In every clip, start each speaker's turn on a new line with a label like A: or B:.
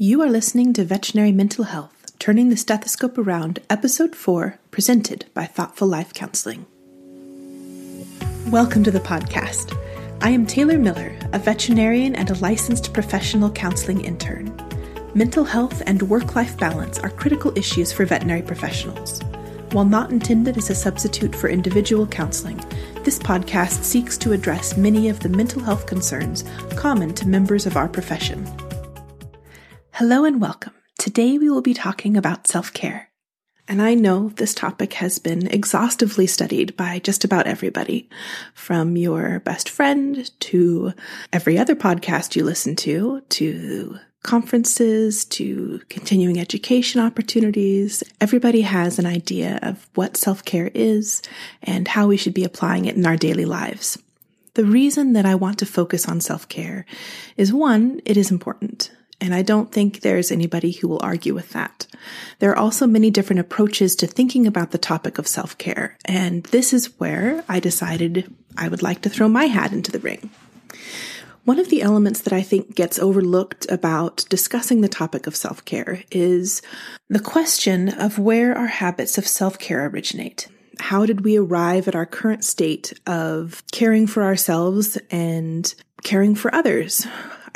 A: You are listening to Veterinary Mental Health, Turning the Stethoscope Around, Episode 4, presented by Thoughtful Life Counseling. Welcome to the podcast. I am Taylor Miller, a veterinarian and a licensed professional counseling intern. Mental health and work life balance are critical issues for veterinary professionals. While not intended as a substitute for individual counseling, this podcast seeks to address many of the mental health concerns common to members of our profession. Hello and welcome. Today we will be talking about self care. And I know this topic has been exhaustively studied by just about everybody, from your best friend to every other podcast you listen to, to conferences to continuing education opportunities. Everybody has an idea of what self care is and how we should be applying it in our daily lives. The reason that I want to focus on self care is one, it is important. And I don't think there's anybody who will argue with that. There are also many different approaches to thinking about the topic of self care. And this is where I decided I would like to throw my hat into the ring. One of the elements that I think gets overlooked about discussing the topic of self care is the question of where our habits of self care originate. How did we arrive at our current state of caring for ourselves and caring for others?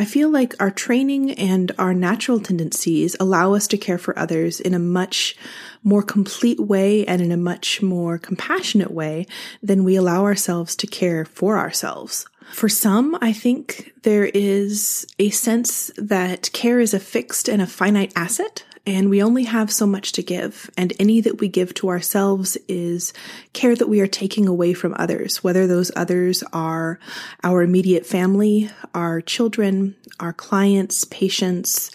A: I feel like our training and our natural tendencies allow us to care for others in a much more complete way and in a much more compassionate way than we allow ourselves to care for ourselves. For some, I think there is a sense that care is a fixed and a finite asset and we only have so much to give. And any that we give to ourselves is care that we are taking away from others, whether those others are our immediate family, our children, our clients, patients,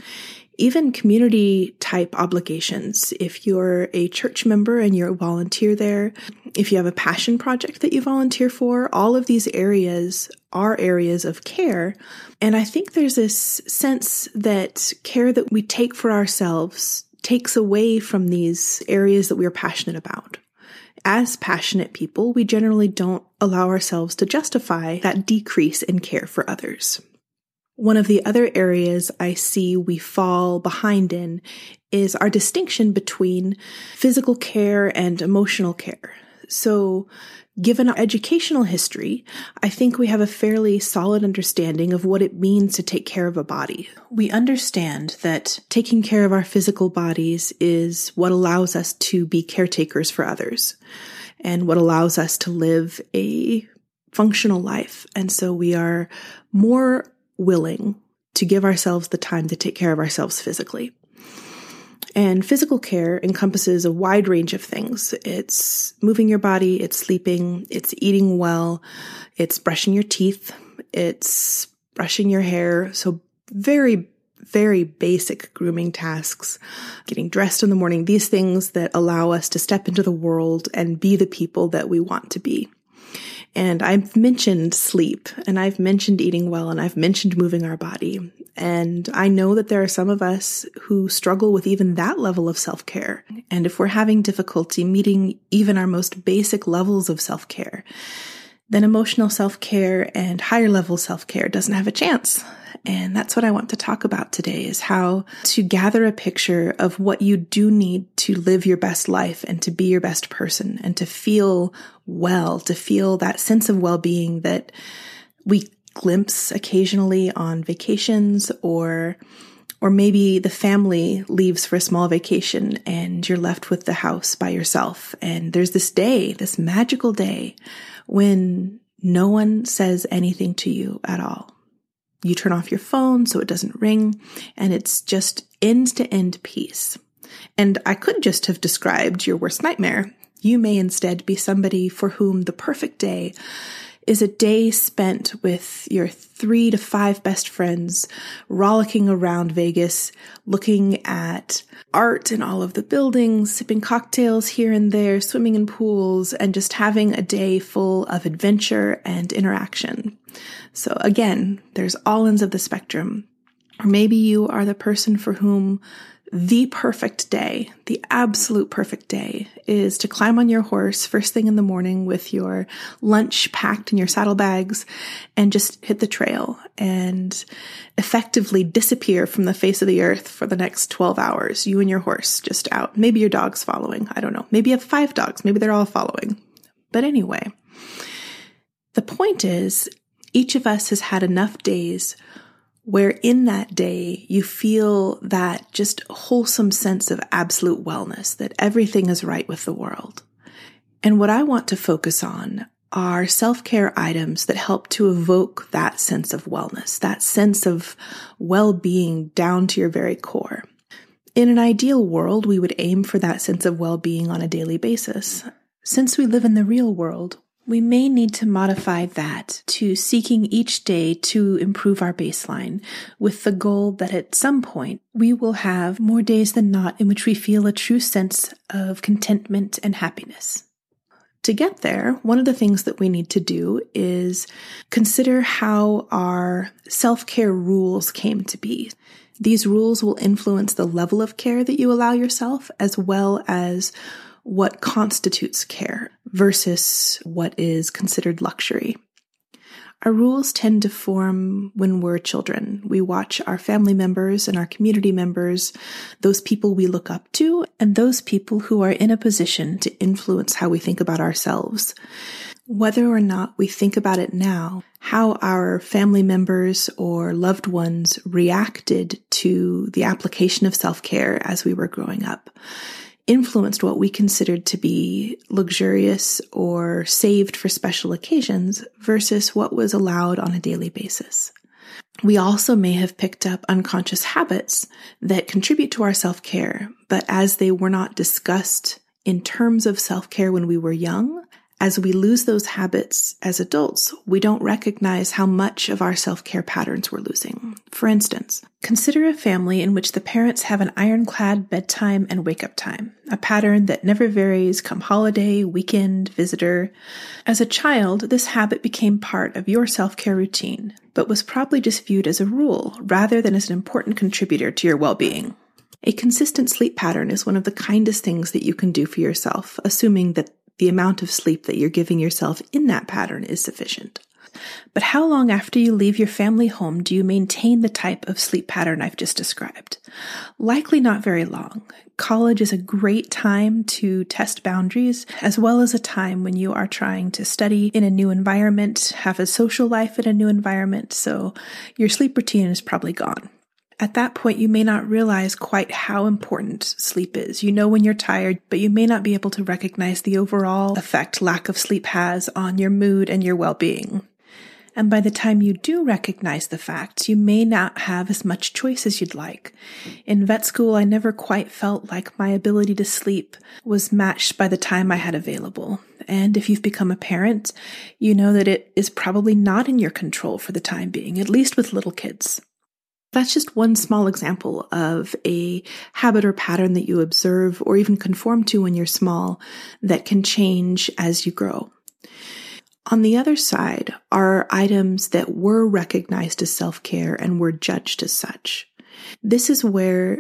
A: even community type obligations. If you're a church member and you're a volunteer there, if you have a passion project that you volunteer for, all of these areas are areas of care. And I think there's this sense that care that we take for ourselves takes away from these areas that we are passionate about. As passionate people, we generally don't allow ourselves to justify that decrease in care for others. One of the other areas I see we fall behind in is our distinction between physical care and emotional care. So, given our educational history, I think we have a fairly solid understanding of what it means to take care of a body. We understand that taking care of our physical bodies is what allows us to be caretakers for others and what allows us to live a functional life. And so we are more willing to give ourselves the time to take care of ourselves physically. And physical care encompasses a wide range of things. It's moving your body, it's sleeping, it's eating well, it's brushing your teeth, it's brushing your hair. So very, very basic grooming tasks, getting dressed in the morning, these things that allow us to step into the world and be the people that we want to be. And I've mentioned sleep and I've mentioned eating well and I've mentioned moving our body. And I know that there are some of us who struggle with even that level of self care. And if we're having difficulty meeting even our most basic levels of self care, then emotional self care and higher level self care doesn't have a chance. And that's what I want to talk about today is how to gather a picture of what you do need to live your best life and to be your best person and to feel well, to feel that sense of well-being that we glimpse occasionally on vacations or or maybe the family leaves for a small vacation and you're left with the house by yourself. And there's this day, this magical day when no one says anything to you at all you turn off your phone so it doesn't ring, and it's just end to end peace. And I could just have described your worst nightmare. You may instead be somebody for whom the perfect day is a day spent with your three to five best friends, rollicking around Vegas, looking at art in all of the buildings, sipping cocktails here and there, swimming in pools, and just having a day full of adventure and interaction. So again, there's all ends of the spectrum. Or maybe you are the person for whom the perfect day, the absolute perfect day is to climb on your horse first thing in the morning with your lunch packed in your saddlebags and just hit the trail and effectively disappear from the face of the earth for the next 12 hours. You and your horse just out. Maybe your dog's following. I don't know. Maybe you have five dogs. Maybe they're all following. But anyway, the point is each of us has had enough days where in that day you feel that just wholesome sense of absolute wellness, that everything is right with the world. And what I want to focus on are self care items that help to evoke that sense of wellness, that sense of well being down to your very core. In an ideal world, we would aim for that sense of well being on a daily basis. Since we live in the real world, we may need to modify that to seeking each day to improve our baseline with the goal that at some point we will have more days than not in which we feel a true sense of contentment and happiness. To get there, one of the things that we need to do is consider how our self care rules came to be. These rules will influence the level of care that you allow yourself as well as what constitutes care versus what is considered luxury. Our rules tend to form when we're children. We watch our family members and our community members, those people we look up to, and those people who are in a position to influence how we think about ourselves. Whether or not we think about it now, how our family members or loved ones reacted to the application of self care as we were growing up influenced what we considered to be luxurious or saved for special occasions versus what was allowed on a daily basis. We also may have picked up unconscious habits that contribute to our self care, but as they were not discussed in terms of self care when we were young, as we lose those habits as adults, we don't recognize how much of our self care patterns we're losing. For instance, consider a family in which the parents have an ironclad bedtime and wake up time, a pattern that never varies come holiday, weekend, visitor. As a child, this habit became part of your self care routine, but was probably just viewed as a rule rather than as an important contributor to your well being. A consistent sleep pattern is one of the kindest things that you can do for yourself, assuming that the amount of sleep that you're giving yourself in that pattern is sufficient. But how long after you leave your family home do you maintain the type of sleep pattern I've just described? Likely not very long. College is a great time to test boundaries, as well as a time when you are trying to study in a new environment, have a social life in a new environment, so your sleep routine is probably gone. At that point, you may not realize quite how important sleep is. You know when you're tired, but you may not be able to recognize the overall effect lack of sleep has on your mood and your well-being. And by the time you do recognize the facts, you may not have as much choice as you'd like. In vet school, I never quite felt like my ability to sleep was matched by the time I had available. And if you've become a parent, you know that it is probably not in your control for the time being, at least with little kids. That's just one small example of a habit or pattern that you observe or even conform to when you're small that can change as you grow. On the other side are items that were recognized as self care and were judged as such. This is where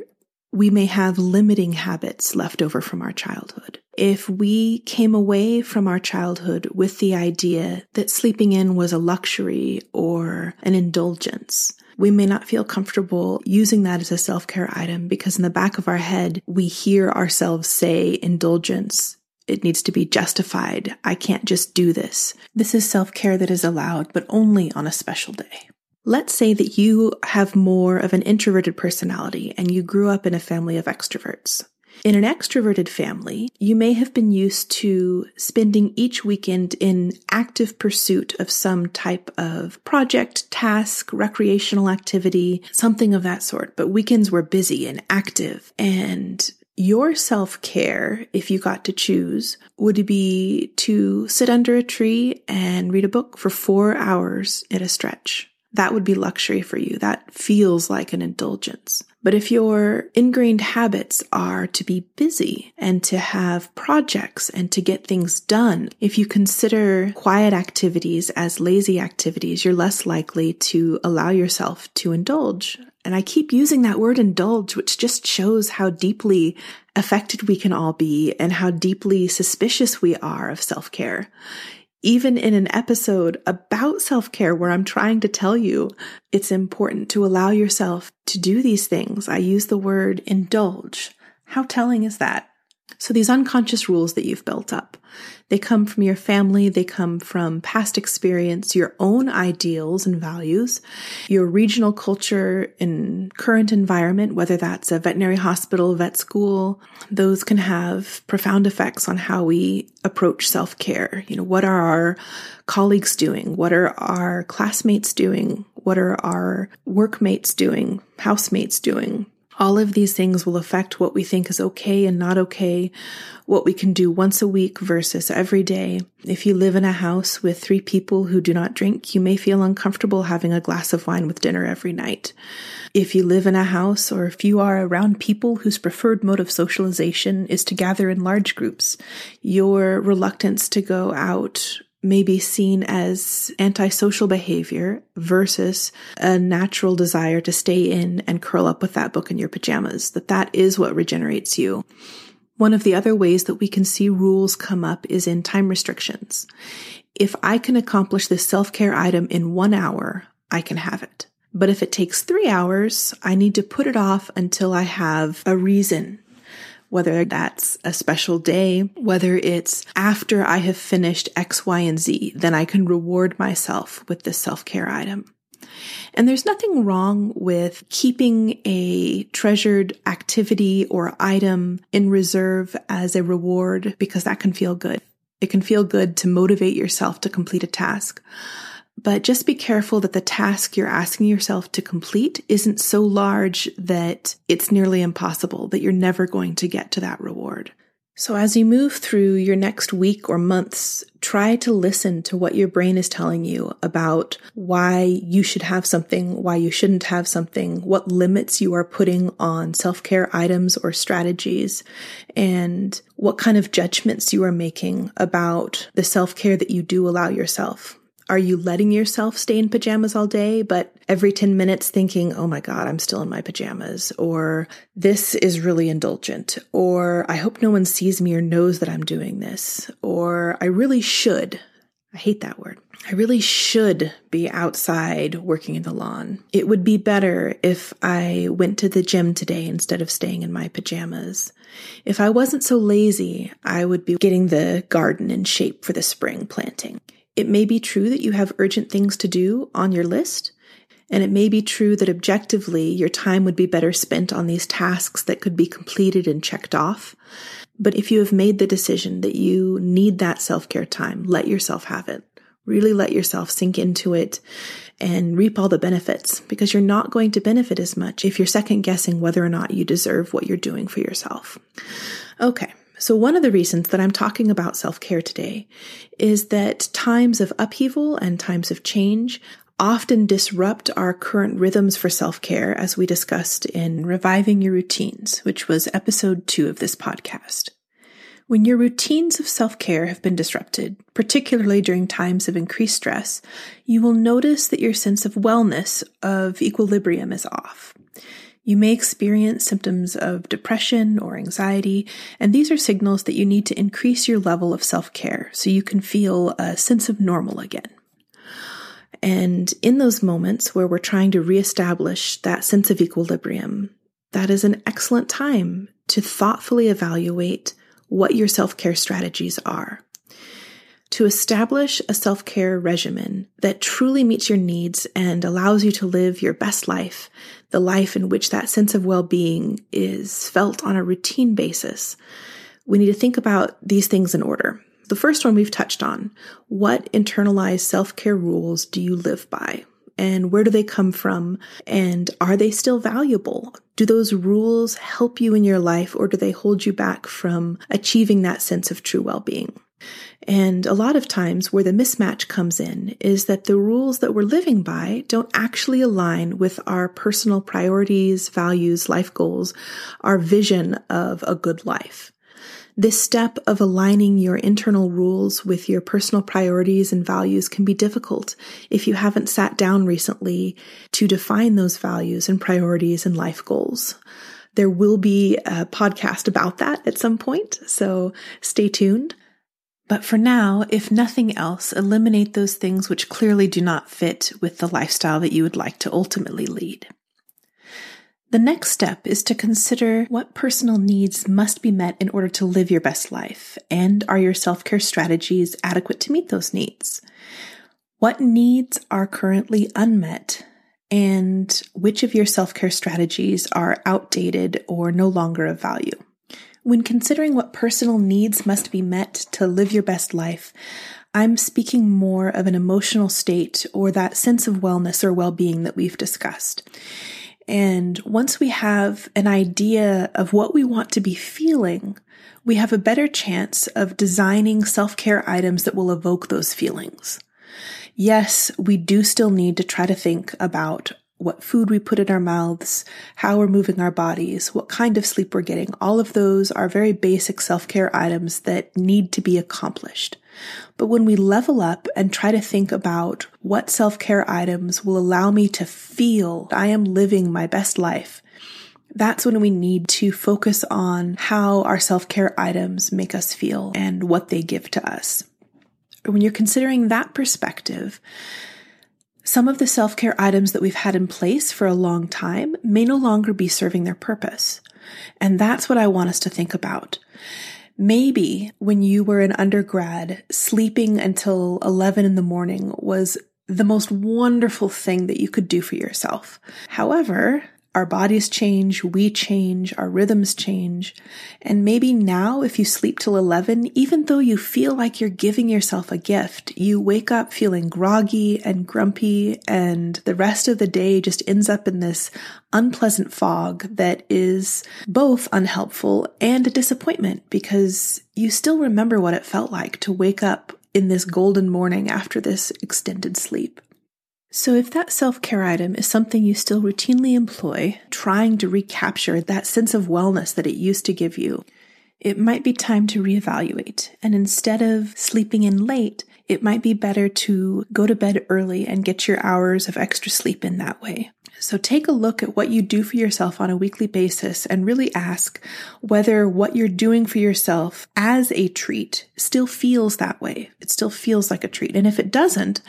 A: we may have limiting habits left over from our childhood. If we came away from our childhood with the idea that sleeping in was a luxury or an indulgence, we may not feel comfortable using that as a self care item because in the back of our head, we hear ourselves say indulgence. It needs to be justified. I can't just do this. This is self care that is allowed, but only on a special day. Let's say that you have more of an introverted personality and you grew up in a family of extroverts. In an extroverted family, you may have been used to spending each weekend in active pursuit of some type of project, task, recreational activity, something of that sort. But weekends were busy and active and your self care, if you got to choose, would be to sit under a tree and read a book for four hours at a stretch that would be luxury for you. That feels like an indulgence. But if your ingrained habits are to be busy and to have projects and to get things done, if you consider quiet activities as lazy activities, you're less likely to allow yourself to indulge And I keep using that word indulge, which just shows how deeply affected we can all be and how deeply suspicious we are of self care. Even in an episode about self care where I'm trying to tell you it's important to allow yourself to do these things, I use the word indulge. How telling is that? So these unconscious rules that you've built up, they come from your family, they come from past experience, your own ideals and values, your regional culture and current environment, whether that's a veterinary hospital, vet school, those can have profound effects on how we approach self-care. You know, what are our colleagues doing? What are our classmates doing? What are our workmates doing? Housemates doing? All of these things will affect what we think is okay and not okay, what we can do once a week versus every day. If you live in a house with three people who do not drink, you may feel uncomfortable having a glass of wine with dinner every night. If you live in a house or if you are around people whose preferred mode of socialization is to gather in large groups, your reluctance to go out may be seen as antisocial behavior versus a natural desire to stay in and curl up with that book in your pajamas, that that is what regenerates you. One of the other ways that we can see rules come up is in time restrictions. If I can accomplish this self-care item in one hour, I can have it. But if it takes three hours, I need to put it off until I have a reason whether that's a special day, whether it's after I have finished X, Y, and Z, then I can reward myself with this self care item. And there's nothing wrong with keeping a treasured activity or item in reserve as a reward because that can feel good. It can feel good to motivate yourself to complete a task. But just be careful that the task you're asking yourself to complete isn't so large that it's nearly impossible, that you're never going to get to that reward. So as you move through your next week or months, try to listen to what your brain is telling you about why you should have something, why you shouldn't have something, what limits you are putting on self-care items or strategies, and what kind of judgments you are making about the self-care that you do allow yourself. Are you letting yourself stay in pajamas all day, but every 10 minutes thinking, oh my God, I'm still in my pajamas, or this is really indulgent, or I hope no one sees me or knows that I'm doing this, or I really should. I hate that word. I really should be outside working in the lawn. It would be better if I went to the gym today instead of staying in my pajamas. If I wasn't so lazy, I would be getting the garden in shape for the spring planting. It may be true that you have urgent things to do on your list, and it may be true that objectively your time would be better spent on these tasks that could be completed and checked off. But if you have made the decision that you need that self care time, let yourself have it. Really let yourself sink into it and reap all the benefits because you're not going to benefit as much if you're second guessing whether or not you deserve what you're doing for yourself. Okay. So, one of the reasons that I'm talking about self care today is that times of upheaval and times of change often disrupt our current rhythms for self care, as we discussed in Reviving Your Routines, which was episode two of this podcast. When your routines of self care have been disrupted, particularly during times of increased stress, you will notice that your sense of wellness, of equilibrium is off. You may experience symptoms of depression or anxiety, and these are signals that you need to increase your level of self care so you can feel a sense of normal again. And in those moments where we're trying to reestablish that sense of equilibrium, that is an excellent time to thoughtfully evaluate what your self care strategies are to establish a self care regimen that truly meets your needs and allows you to live your best life, the life in which that sense of well being is felt on a routine basis, we need to think about these things in order. The first one we've touched on what internalized self care rules do you live by? And where do they come from? And are they still valuable? Do those rules help you in your life or do they hold you back from achieving that sense of true well being? And a lot of times where the mismatch comes in is that the rules that we're living by don't actually align with our personal priorities, values, life goals, our vision of a good life. This step of aligning your internal rules with your personal priorities and values can be difficult if you haven't sat down recently to define those values and priorities and life goals. There will be a podcast about that at some point, so stay tuned. But for now, if nothing else, eliminate those things which clearly do not fit with the lifestyle that you would like to ultimately lead. The next step is to consider what personal needs must be met in order to live your best life, and are your self care strategies adequate to meet those needs? What needs are currently unmet, and which of your self care strategies are outdated or no longer of value? When considering what personal needs must be met to live your best life, I'm speaking more of an emotional state or that sense of wellness or well being that we've discussed. And once we have an idea of what we want to be feeling, we have a better chance of designing self care items that will evoke those feelings. Yes, we do still need to try to think about what food we put in our mouths, how we're moving our bodies, what kind of sleep we're getting. All of those are very basic self care items that need to be accomplished. But when we level up and try to think about what self care items will allow me to feel I am living my best life, that's when we need to focus on how our self care items make us feel and what they give to us. When you're considering that perspective, some of the self care items that we've had in place for a long time may no longer be serving their purpose. And that's what I want us to think about. Maybe when you were an undergrad, sleeping until 11 in the morning was the most wonderful thing that you could do for yourself. However, our bodies change, we change, our rhythms change. And maybe now, if you sleep till 11, even though you feel like you're giving yourself a gift, you wake up feeling groggy and grumpy, and the rest of the day just ends up in this unpleasant fog that is both unhelpful and a disappointment because you still remember what it felt like to wake up in this golden morning after this extended sleep. So, if that self care item is something you still routinely employ, trying to recapture that sense of wellness that it used to give you, it might be time to reevaluate. And instead of sleeping in late, it might be better to go to bed early and get your hours of extra sleep in that way. So take a look at what you do for yourself on a weekly basis and really ask whether what you're doing for yourself as a treat still feels that way. It still feels like a treat. And if it doesn't,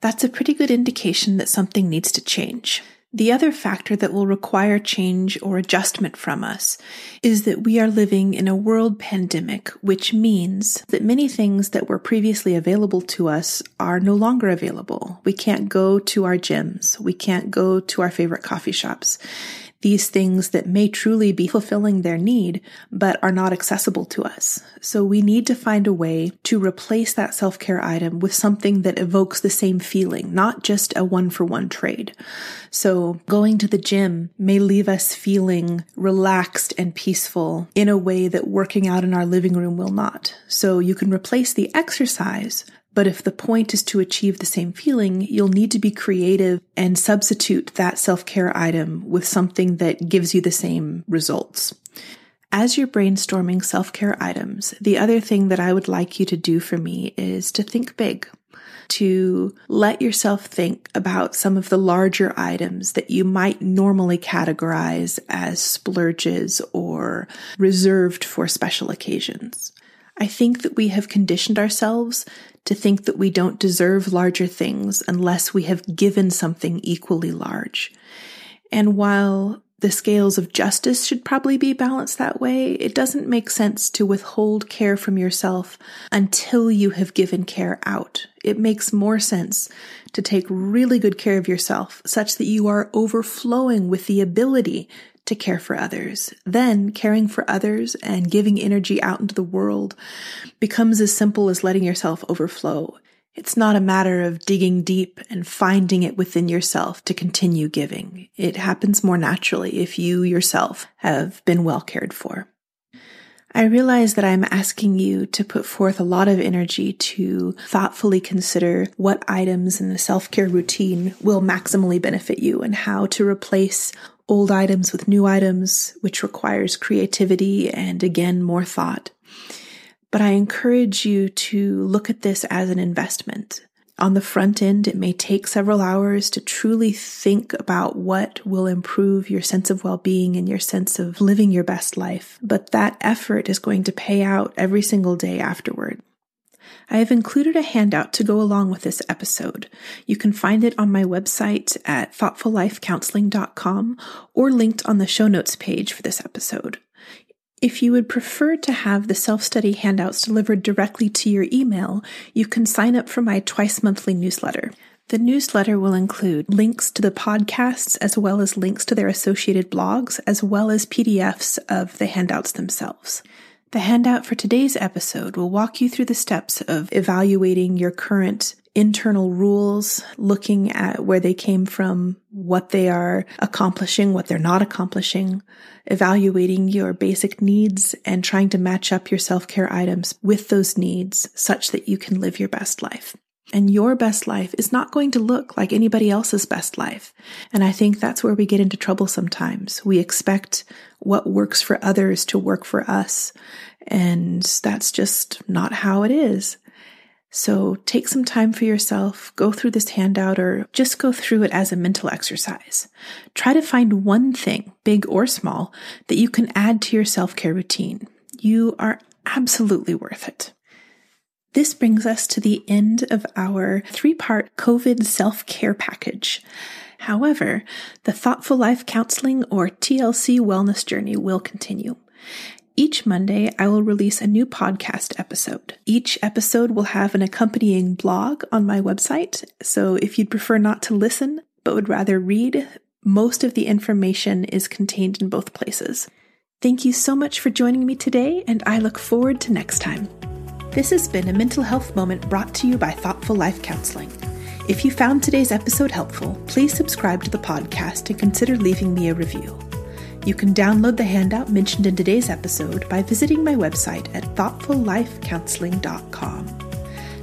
A: that's a pretty good indication that something needs to change. The other factor that will require change or adjustment from us is that we are living in a world pandemic, which means that many things that were previously available to us are no longer available. We can't go to our gyms. We can't go to our favorite coffee shops these things that may truly be fulfilling their need, but are not accessible to us. So we need to find a way to replace that self care item with something that evokes the same feeling, not just a one for one trade. So going to the gym may leave us feeling relaxed and peaceful in a way that working out in our living room will not. So you can replace the exercise but if the point is to achieve the same feeling, you'll need to be creative and substitute that self care item with something that gives you the same results. As you're brainstorming self care items, the other thing that I would like you to do for me is to think big to let yourself think about some of the larger items that you might normally categorize as splurges or reserved for special occasions. I think that we have conditioned ourselves to think that we don't deserve larger things unless we have given something equally large. And while the scales of justice should probably be balanced that way, it doesn't make sense to withhold care from yourself until you have given care out. It makes more sense to take really good care of yourself such that you are overflowing with the ability to care for others. Then caring for others and giving energy out into the world becomes as simple as letting yourself overflow. It's not a matter of digging deep and finding it within yourself to continue giving. It happens more naturally if you yourself have been well cared for. I realize that I'm asking you to put forth a lot of energy to thoughtfully consider what items in the self care routine will maximally benefit you and how to replace old items with new items, which requires creativity and again more thought. But I encourage you to look at this as an investment. On the front end, it may take several hours to truly think about what will improve your sense of well-being and your sense of living your best life. But that effort is going to pay out every single day afterward. I have included a handout to go along with this episode. You can find it on my website at thoughtfullifecounseling.com or linked on the show notes page for this episode. If you would prefer to have the self study handouts delivered directly to your email, you can sign up for my twice monthly newsletter. The newsletter will include links to the podcasts as well as links to their associated blogs, as well as PDFs of the handouts themselves. The handout for today's episode will walk you through the steps of evaluating your current internal rules, looking at where they came from, what they are accomplishing, what they're not accomplishing, evaluating your basic needs and trying to match up your self-care items with those needs such that you can live your best life. And your best life is not going to look like anybody else's best life. And I think that's where we get into trouble sometimes. We expect what works for others to work for us. And that's just not how it is. So take some time for yourself, go through this handout or just go through it as a mental exercise. Try to find one thing, big or small, that you can add to your self care routine. You are absolutely worth it. This brings us to the end of our three part COVID self care package. However, the Thoughtful Life Counseling or TLC wellness journey will continue. Each Monday, I will release a new podcast episode. Each episode will have an accompanying blog on my website. So if you'd prefer not to listen, but would rather read, most of the information is contained in both places. Thank you so much for joining me today, and I look forward to next time. This has been a mental health moment brought to you by Thoughtful Life Counseling. If you found today's episode helpful, please subscribe to the podcast and consider leaving me a review. You can download the handout mentioned in today's episode by visiting my website at thoughtfullifecounseling.com.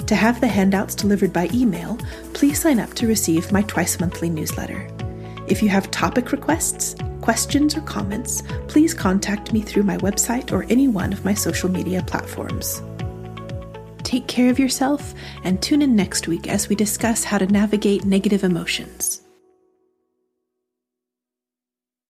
A: To have the handouts delivered by email, please sign up to receive my twice monthly newsletter. If you have topic requests, questions, or comments, please contact me through my website or any one of my social media platforms. Take care of yourself and tune in next week as we discuss how to navigate negative emotions.